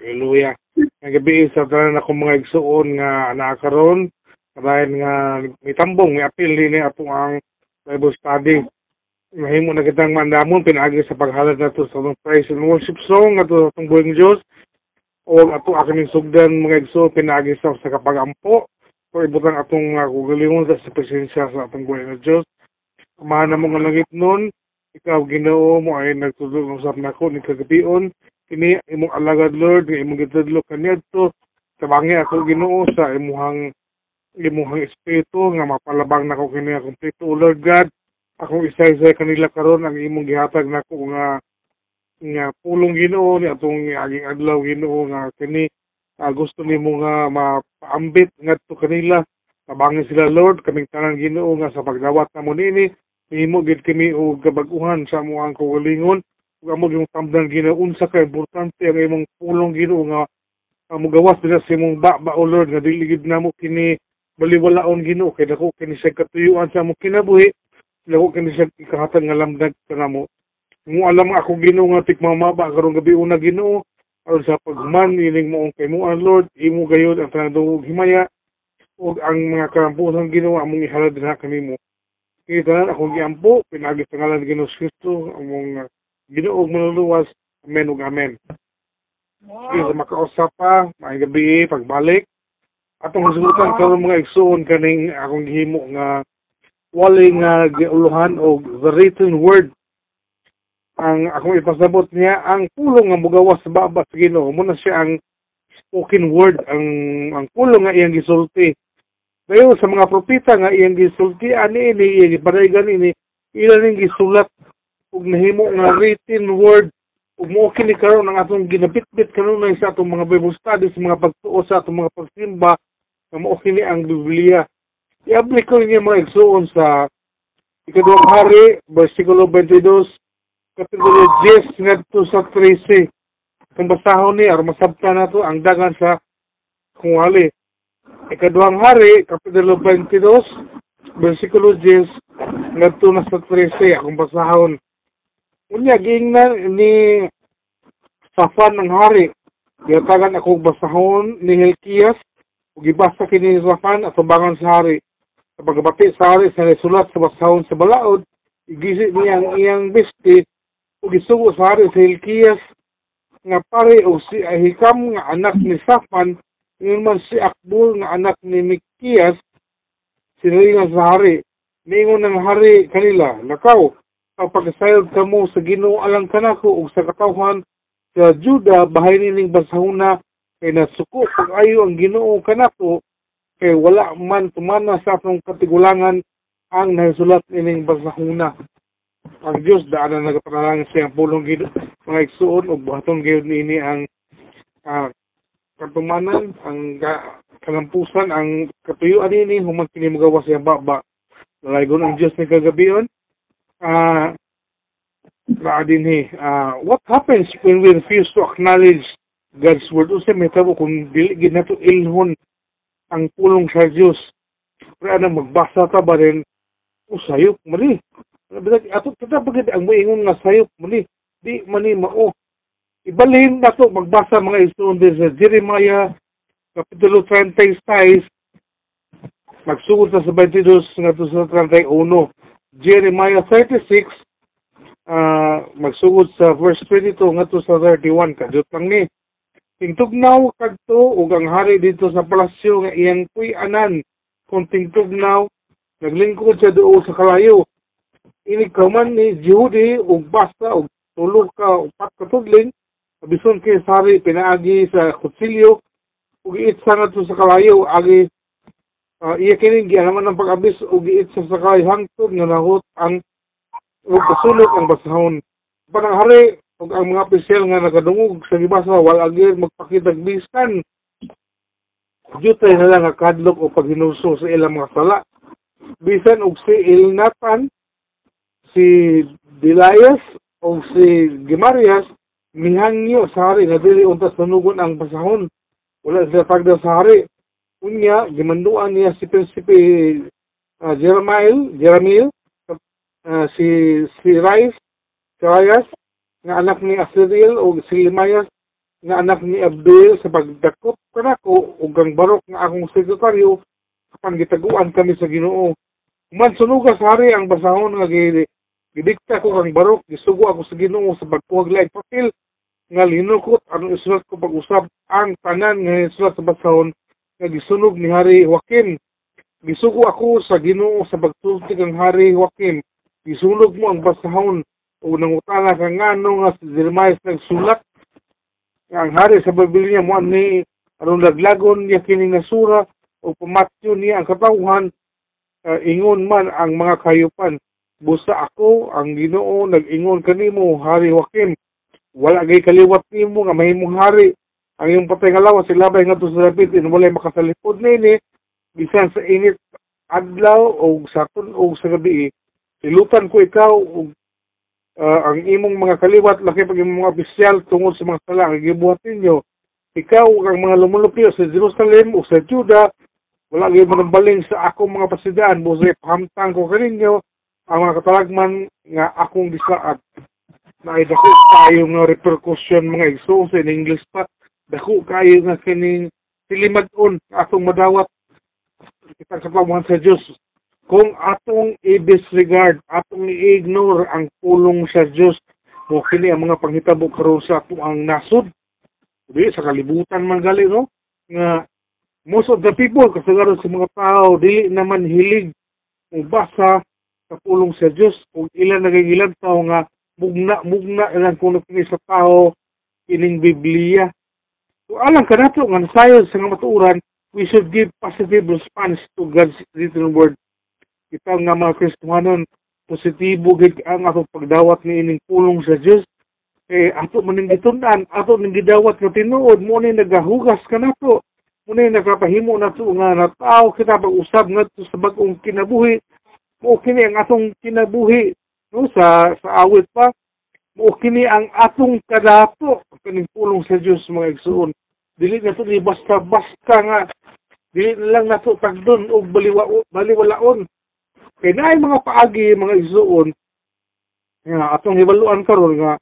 Hallelujah. Nga gabi sa tanan ako mga igsuon nga nakakaroon kabayan nga mitambong may apil din ato ang Bible study. Mahimo na kitang mandamon pinagi sa paghalad nato sa atong praise and worship song ato sa atong buhing Dios o ato aking sugdan mga igsuon pinagi sa sa kapagampo o ibutang atong uh, kugalingon sa sa presensya sa atong buhay nga Dios. Kumahan na mo nga langit nun, ikaw Ginoo mo ay nagtulong usap nako ni kagabion kini imong alagad Lord nga imong gitudlo kaniadto tabangi ako Ginoo sa imuhang imuhang espiritu nga mapalabang nako kini kompleto Lord God. Akong isa-isa kanila karon ang imong gihatag nako nga nga pulong Ginoo ni atong aging adlaw Ginoo nga kini uh, gusto nimo nga mapaambit ngadto kanila. Tabangi sila Lord kaming tanan Ginoo nga sa pagdawat namo nini Himo gid kami og kabag-uhan sa amo ang kaugalingon ug amo yung tamdan Ginoo unsa ka importante ang imong pulong Ginoo nga amo gawas nila sa imong ba o Lord nga dili gid namo kini baliwalaon Ginoo kay dako kini sa katuyuan sa amo kinabuhi dako kini sa ikahatag nga lamdag kanamo mo alam ako Ginoo nga tikmamaba karon gabi una Ginoo aron sa pagman ining mo kay mo Lord imo gayud ang tanang himaya ug ang mga karampusan Ginoo among ihalad na kanimo kita akong giampo pinagi sa ngalan Ginoo Kristo among uh, Ginoo manuluwas amen ug amen. Sige, sa makausap pa, may gabi, pagbalik. Atong hasutan karon mga igsoon kaning akong gihimo nga walay nga giuluhan og the written word. Ang akong ipasabot niya ang pulong nga mugawas sa baba sa Ginoo mo na siya ang spoken word. Ang ang pulong nga iyang gisulti. Ngayon sa mga propeta nga iyang gisulti ani ini iyang gipadaygan ini ila ning gisulat ug nahimo nga written word ug mo kini karon ang atong ginabitbit kanunay sa atong mga Bible studies mga pagtuo sa atong mga pagsimba nga mao kini ang Biblia. I-apply ko niya mga igsuon sa ikaduhang hari bersikulo 22 kapitulo 10 ngadto sa 13. Kung basahon ni aron masabtan nato ang dagan sa kunwali ikaduhang hari, kapitulo 22, versikulo 10, ngadto na sa 13, akong basahon. Unya, giingnan ni Safan ng hari. Giyatagan akong basahon ni Helkias, ug gibasa kini ni Safan at tubangan sa hari. Sa pagbati sa hari sa nisulat sa basahon sa balaod, igisi niya ang iyang bisti, ug gisugo sa hari sa Helkias, nga pare o si Ahikam nga anak ni Safan man si Akbul nga anak ni Mikias, sinalingan sa hari. Ningon ng hari kanila, Lakaw, kapag sayod ka mo sa ginoo alang kanako ug sa katawhan sa Juda, bahay nining basahuna, kay nasuko pag ayo ang ginoo kanako, kay wala man tumana sa atong katigulangan ang nasulat nining basahuna. Ang Diyos daan na nagapanalangin siya ang pulong gid mga igsuon ug buhaton gyud niini ang uh, katumanan ang ga, kalampusan ang katuyuan ini human kini magawas sa baba laygon ang Dios ni kagabion uh, uh, what happens when we refuse to acknowledge God's word? Usa may tabo kung dili gid nato ilhon ang pulong sa Dios pero ana magbasa ta ba rin? Usayop mali ato kita pagid ang moingon nga sayop mali di mani mao. Ibalhin na to magbasa mga estudyante sa Jeremiah Kapitulo 36 magsugod sa 22 nga sa 31 Jeremiah 36 uh, magsugod sa verse 22 nga to sa 31 kadot lang ni tingtugnaw kadto ug ang hari dito sa palasyo nga iyang puy-anan. Kung tingtugnaw naglingkod sa duo sa kalayo. Ini kaman ni Jehudi ug basta ug tulo ka upat ka tudling Bison kay sari pinaagi sa kutsilyo ug giitsa ngadto sa kalayo. Agi uh, iya kining gianaman ng pag-abis ug giitsa sa kalayo hangtod nga nahut ang ug kasulok ang basahon. Panang hari ug ang mga opisyal nga nakadungog sa gibasa wala agi magpakita biskan. Jutay na lang kadlok o paghinuso sa ilang mga sala. Bisan og si Ilnatan, si Dilayas o si Gimarias mihangyo sa hari nga dili unta sunugon ang basahon wala sila pagda sa hari unya gimanduan niya si Prinsipe uh, Jeremiel Jeremiel uh, si si Rice si Rayas nga anak ni Asriel o si Limayas nga anak ni Abdul sa pagdakop kanako ug ang barok nga akong sekretaryo kapan gitaguan kami sa Ginoo. Man sunuga sa hari ang basahon nga gi- gidikta ko kang barok gisugo ako sa Ginoo sa pagkuhag laing papel nga linukot anong isulat ko pag-usab ang tanan nga isulat sa basahon nga gisunog ni Hari Joaquin. Gisugo ako sa Ginoo sa pagsulti kang Hari Joaquin. Gisunog mo ang basahon o nangutana ka ngano nga si Jeremiah nagsulat nga ang hari sa Biblia mo ni anong laglagon niya kining nasura o pamatyo niya ang katawhan uh, ingon man ang mga kayupan busa ako ang Ginoo nag-ingon kanimo Hari Joaquin wala gay kaliwat nimo nga mahimong hari ang iyong patay nga lawas sila ba nga sa David in walay makasalipod nini bisan sa init adlaw o sa tun o sa gabi silutan ko ikaw og uh, ang imong mga kaliwat laki pag imong mga opisyal tungod sa mga sala nga gibuhat ninyo. Ikaw ang mga lumulupyo sa Jerusalem o sa Juda wala gyud manambaling sa akong mga pasidaan busay pahamtang ko kaninyo ang mga katalagman nga akong gisaad. Na ay dako kayo nga repercussion mga igsoon in English pa dako kayo nga kining silimad-on atong madawat kita sa pamuhan sa Diyos kung atong i-disregard, atong i-ignore ang pulong sa Diyos, mo kini ang mga panghitabo karon sa ato ang nasod. Di sa kalibutan man gali no nga most of the people kasagaran sa mga tao dili naman hilig o basa sa pulong sa Diyos ug ilan nagigilan tao nga mugna mugna ilang kuno kini sa tao ining Biblia. So alam ka nato nga sayo sa nga matuuran we should give positive response to God's written word. Kita nga mga Kristohanon positibo gid ang atong pagdawat ni ining pulong sa Dios eh ato man ning gitun-an ato ning gidawat nga tinuod mo ni nagahugas ka nato mo ni nagapahimo nato nga natao kita pag-usab ngadto sa bag-ong kinabuhi. Mo kini ang atong kinabuhi no sa sa awit pa mo kini ang atong kadato kaning pulong sa Dios mga igsuon. Dili na to ni basta-basta nga dili na lang nato tagdon og baliwa baliwalaon. Kaya na mga paagi, mga isuon, nga atong hibaluan karon nga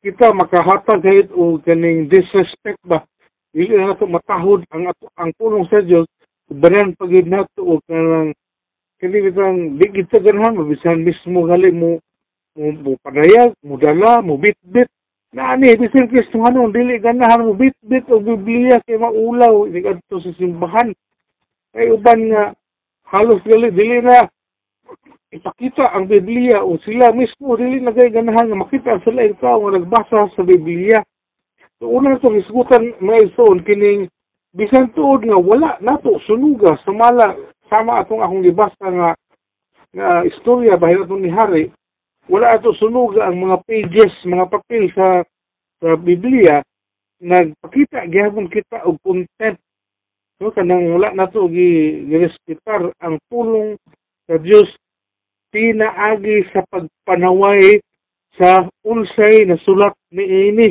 kita makahatag kahit o kaning disrespect ba dili na nato matahod ang ato ang pulong sa Dios banan pagid nato og kanang kini bitang bigid sa ganahan mabisan mismo gali mo mo, mo padayag mo dala mo bitbit na ani bisan Kristohanon dili ganahan mo bitbit og Biblia kay maulaw. Di kadto sa simbahan. Kay uban nga halos gali dili na ipakita ang Biblia o sila mismo dili nagay ganahan nga makita sila ikaw nga nagbasa sa Biblia. So una to hisgutan mga ison kining bisan tuod nga wala nato sunuga sumala sama atong akong gibasa nga nga istorya bahir atong ni Hari wala ato sunuga ang mga pages mga papel sa sa Biblia nagpakita gihapon kita og content no kanang wala nato gi girespetar ang pulong sa Dios pinaagi sa pagpanaway sa unsay na sulat ni ini.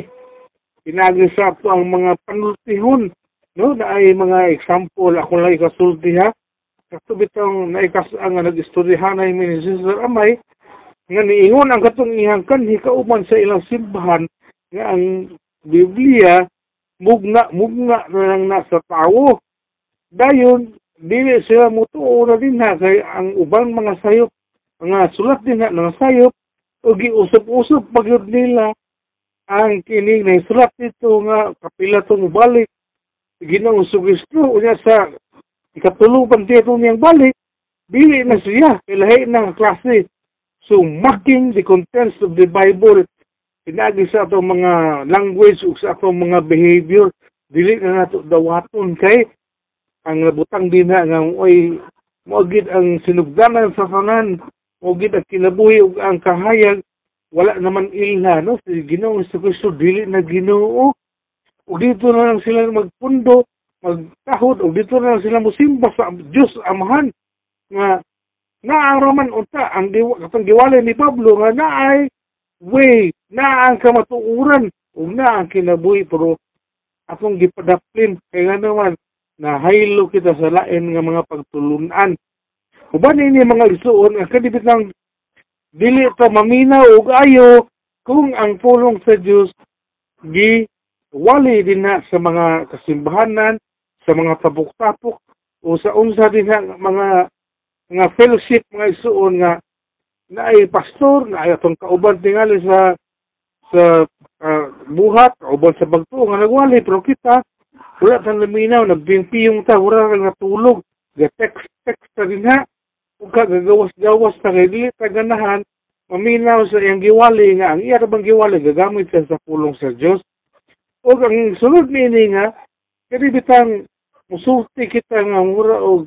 Pinaagi sa ato ang mga panultihon, no? Na ay mga example, ako lang ikasulti ha. Kato bitang naikas ang nag-istoryahan na ni Cesar Amay, nga niingon ang katong ihang kanhi kauman sa ilang simbahan nga ang Biblia mugna mugna na lang nasa tao. Dayon, dili sila mutuo na din na kay ang ubang mga sayop mga sulat din na mga sayop o giusap-usap pagyud nila ang kining na sulat dito nga kapila to balik Ginoong Kristo unya sa ikatuluban dito niyang balik dili na siya ilahi ng klase so mocking the contents of the Bible pinagi sa atong mga language ug sa atong mga behavior dili na nato dawaton kay ang nabutang din na nga oy mo ang sinugdanan sa tanan o gid ang kinabuhi ug ang kahayag wala naman ilha no? Si Ginoong Kristo dili na Ginoo. Ug dito na lang sila magpundo magtahod ug dito na lang sila mosimba sa Dios Amahan nga naaraman unta ang diwa katong giwalay ni Pablo nga naay way na ang kamatuuran ug na ang kinabuhi pero atong gipadaplin kay nga naman na haylo kita sa lain nga mga pagtulunan. Uban ini mga isuon ang kadibit ng dili ta maminaw og ayo kung ang pulong sa Dios gi wali din na sa mga kasimbahanan, sa mga tapok-tapok, o sa unsa din na mga mga fellowship, mga isuon nga na ay pastor, na ay atong kauban tingali sa sa uh, buhat, kauban sa bagto, nga nagwali, pero kita, wala tang laminaw, nagpiyong ta, wala kang natulog, ga-text-text ta din ha, kung kagagawas-gawas ta kay dili ta ganahan, maminaw sa iyang giwali nga, ang iya bang giwali, gagamit ka sa pulong sa Diyos. O ang sunod niini nga, kaya bitang musulti kita nga mura o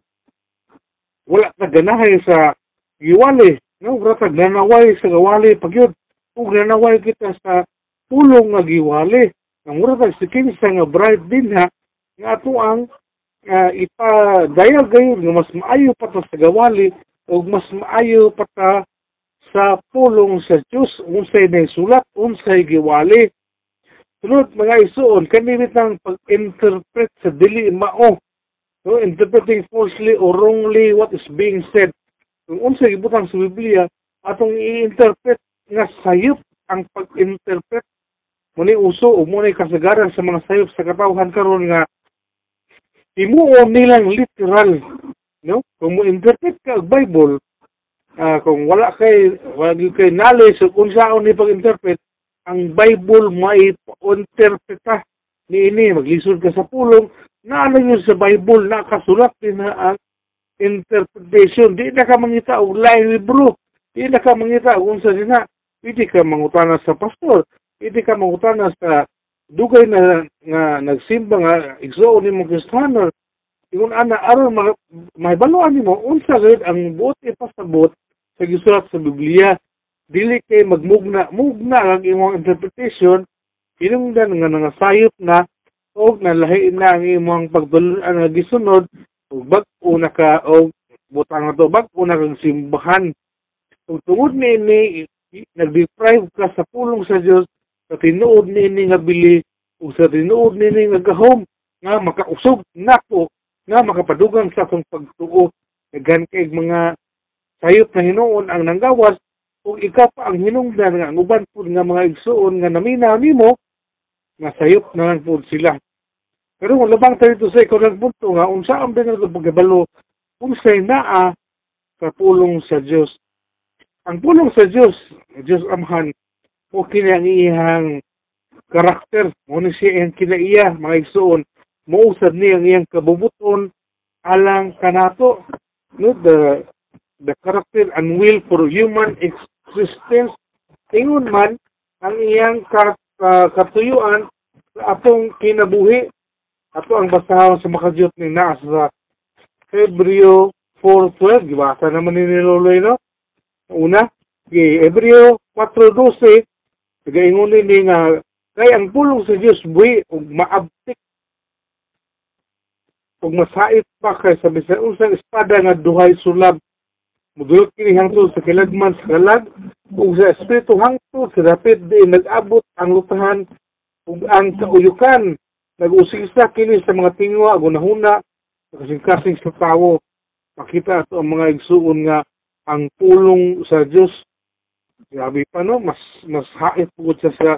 wala ta ganahay sa giwali, no? Wala ta ganaway sa gawali pagyud. Ug nanaway kita sa pulong nga giwali. Ang mura ta si kinsa nga bride din ha, nga ato ang uh, ipadayag gayud nga mas maayo pa sa gawali o mas maayo pa sa pulong sa Diyos unsay na sulat unsay giwali Sunod mga isuon kani bitang pag-interpret sa dili mao no interpreting falsely or wrongly what is being said. Kung unsay gibutang sa Biblia atong i-interpret nga sayop ang pag-interpret. Muni uso o muni kasagaran sa mga sayop sa katawhan karon nga himuon nilang literal no? Kung mo interpret ka og Bible uh, kung wala kay wala kay knowledge so kung saan ni pag-interpret ang Bible may interpreta ni ini maglisod ka sa pulong na ano yun sa Bible nakasulat din na ang interpretation. Di na ka mangita og lain libro di na ka mangita kung sa dina pwede ka mangutana sa pastor. Pwede ka mangutana sa dugay na nga nagsimba nga igsuon nimo Kristiyano. Ingon ana aron mahibaluan nimo unsa gid ang buot ipasabot sa gisulat sa Biblia. Dili kay magmugna mugna ang imong interpretation. Hinungdan nga nangasayop na og nalahi na ang imong pagtuluan nga gisunod ug bag-o na ka og butang na bag-o na kang simbahan. Ug tungod ni ini nag-deprive ka sa pulong sa Dios sa tinuod ni ini nga bili ug sa tinuod ni ini nga gahom nga makausog nako nga makapadugang sa akong pagtuo daghan kay mga sayop na hinuon ang nanggawas ug ikaw pa ang hinungdan nga ang uban pud nga mga igsuon nga namina nimo nga sayop na lang pud sila. Pero kung labang tayo ito sa ikaw ng punto nga unsa ang binag pagkabalo? Unsay naa sa pulong sa Dios ang pulong sa Dios Dios amhan o kini ang iyang karakter mo ni siya ang kinaiya mga igsuon mausad ni ang iyang kabubuton alang kanato no the the character and will for human existence. Ingon man ang iyang kat, uh, katuyuan atong kinabuhi ato ang basahon sa makajut ni naa sa Hebreo 4.12 gibasa naman ni Loloy no? Una Hebreo 4.12 Nagaingon ni nga kay ang pulong sa Dios buhi ug maabtik ug masait pa kay sa bisan unsang espada nga duhay sulab mudulot kini hangtod sa kilagman sa kalag ug sa espiritu hangtod sa dapit di nag-abot ang lutahan ug ang kauyukan nag-usisa kini sa mga tingwa gunahuna kasing-kasing sa tawo makita ato ang mga igsuon nga ang pulong sa Dios grabe pa no? Mas mas hait pugod sa sa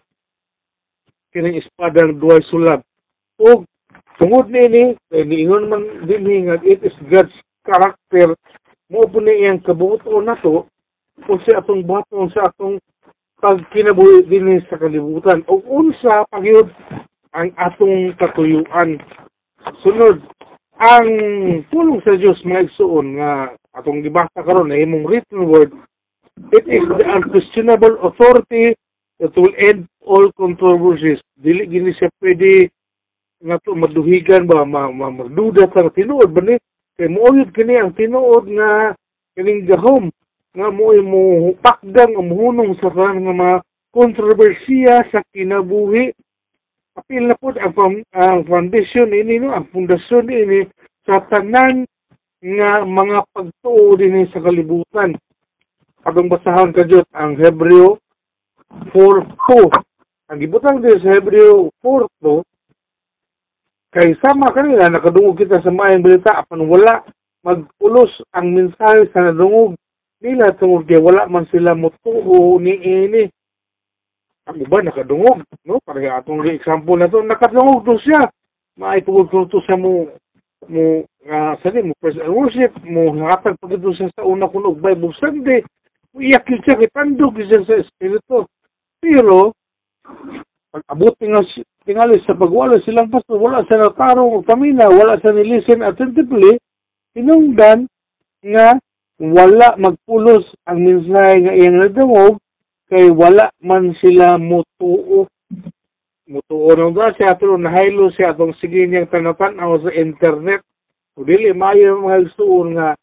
kining espada ng duay sulab. O tungod nini, eh, niingon man din nga it is God's character mo po na iyang kabuto na to kung sa atong buhaton sa atong pagkinabuhi din sa kalibutan. O unsa pagyud ang atong katuyuan. Sunod ang pulong sa Dios mga igsuon nga atong gibasa karon na imong written word. It is the unquestionable authority that will end all controversies. Dili gini siya pwede nga to maduhigan ba ma, ma magduda sa tinuod ba ni kay mouyod kini ang tinuod nga kining gahom nga mo mo pakdang umuhunong sa kan nga mga kontrobersiya sa kinabuhi. Apil na po ang, ang foundation ini no? Ang pundasyon ini sa tanan nga mga pagtuo din sa kalibutan. Atong basahan kadyot ang Hebreo 4.2. Ang gibutang din sa Hebreo 4.2, kay sama kanila, nakadungog kita sa maayong balita, apan wala magpulos ang mensahe sa nadungog. Nila tungod kay wala man sila mutuo ni ini. ang uban nakadungog no? Para atong example na to nakadungog to siya. Maitugod ko to sa mo mo nga sa mo praise and worship mo hatag pag ito siya sa una kuno Bible Sunday. Iyak yun siya kay tandog siya sa espiritu. Pero pag abot nga tingali sa pagwala silang pastor wala sa natarong pamina wala sa nilisten attentively hinungdan nga wala magpulos ang mensahe nga iyang nadungog kay wala man sila mutuo. Mutuo nang da siya pero nahaylo siya atong sige niyang tanatan-aw sa internet. O dili maayo mga igsuon nga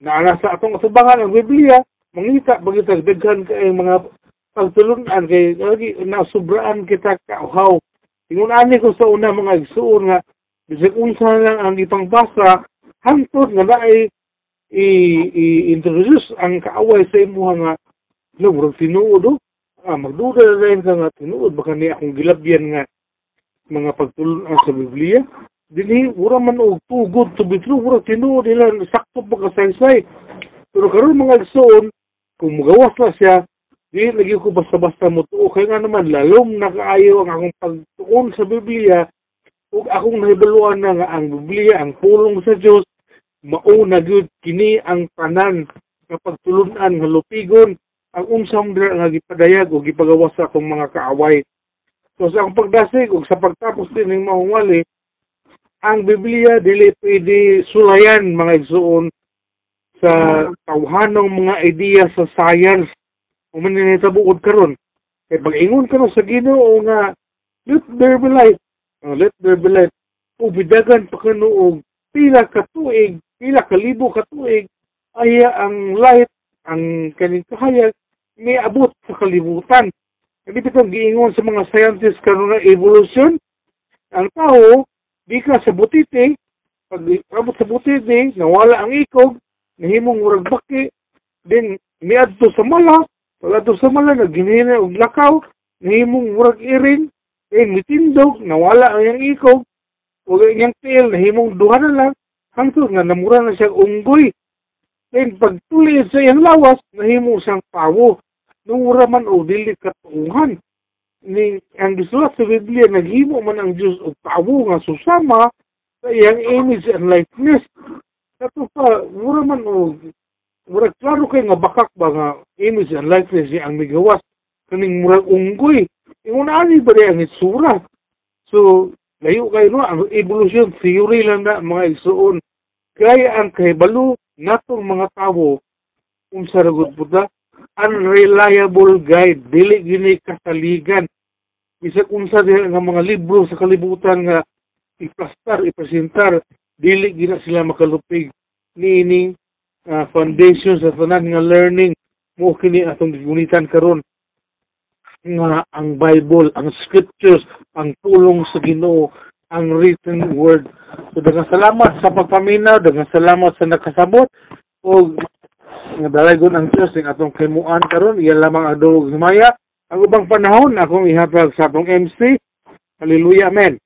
naana sa atong atubangan ang Biblia mangita bagitag daghan kay mga pagtulunan kay lagi nasubraan kita kauhaw ingon ani ko sa una mga igsuon nga bisag unsa lang ang ipangbasa hangtod nga naay i-introduce ang kaaway sa imo nga murag tinuod oh. ah magduda na rin ka nga tinuod. Baka ni akong gilabyan nga mga pagtulunan sa Biblia. Dinhi mura man og too good to be true. Mura tinuod nila sakto pa pero karon mga igsoon kung magawas na siya di lagi ko basta-basta mo tuo kaya nga naman lalom nakaayo ang akong pagtuon sa Biblia. Ug akong nahibaluan na nga ang Biblia ang pulong sa Dios mauna gyud kini ang tanan nga pagtulunan nga lupigon. Ang unsang dira nga gipadayag o gipagawas sa akong mga kaaway. So sa akong pagdasig ug sa pagtapos din ng mahungali, ang Biblia dili pwede sulayan mga igsuon sa tawhanong mga ideya sa science o man nitabuod karon. Kay pag ingon ka sa Ginoo nga let there be light. Oh, let there be light. O bidagan pa kanuog pila ka tuig, pila ka libo ka tuig, aya ang light, ang kaning kahayag, may abot sa kalibutan. Hindi bitong giingon sa mga scientists karon nga evolution, ang tao, di ka sa butite, pag abot sa butite, nawala ang ikog, nahimong murag baki, then miadto sa mala, pag adto sa mala, nagginina og lakaw, nahimong murag iring, then mitindog, nawala ang iyang ikog, o iyang tail, nahimong duha na lang, hangtod nga namura na siya unggoy. Then pag tuli sa iyang lawas, nahimo siyang pawo. Nung man o dili katuuhan. Ni ang gisulat sa Biblia naghimo man ang Dios og pawo nga susama sa iyang image and likeness. Kato pa mura man o mura klaro kay nga bakak ba nga image and likeness ang migawas kaning murag unggoy. Ingon ani ba ang itsura. So layo kayo no ang evolution theory lang na mga igsuon kaya ang kahibalo natong mga tawo unsa ra gud puta unreliable guide dili gini kasaligan bisag unsa diha nga mga libro sa kalibutan nga iplastar ipresentar dili gina sila makalupig niining ah, foundation sa tanan nga learning mo kini atong gigunitan karon nga ang Bible, ang scriptures, ang tulong sa Ginoo, ang written word. So daghang salamat sa pagpaminaw, daghang salamat sa nakasabot o nga dalagon ang Dios ning atong kimuan karon iya lamang ang dulog himaya. Ang ubang panahon akong ihatag sa atong MC. Hallelujah, amen.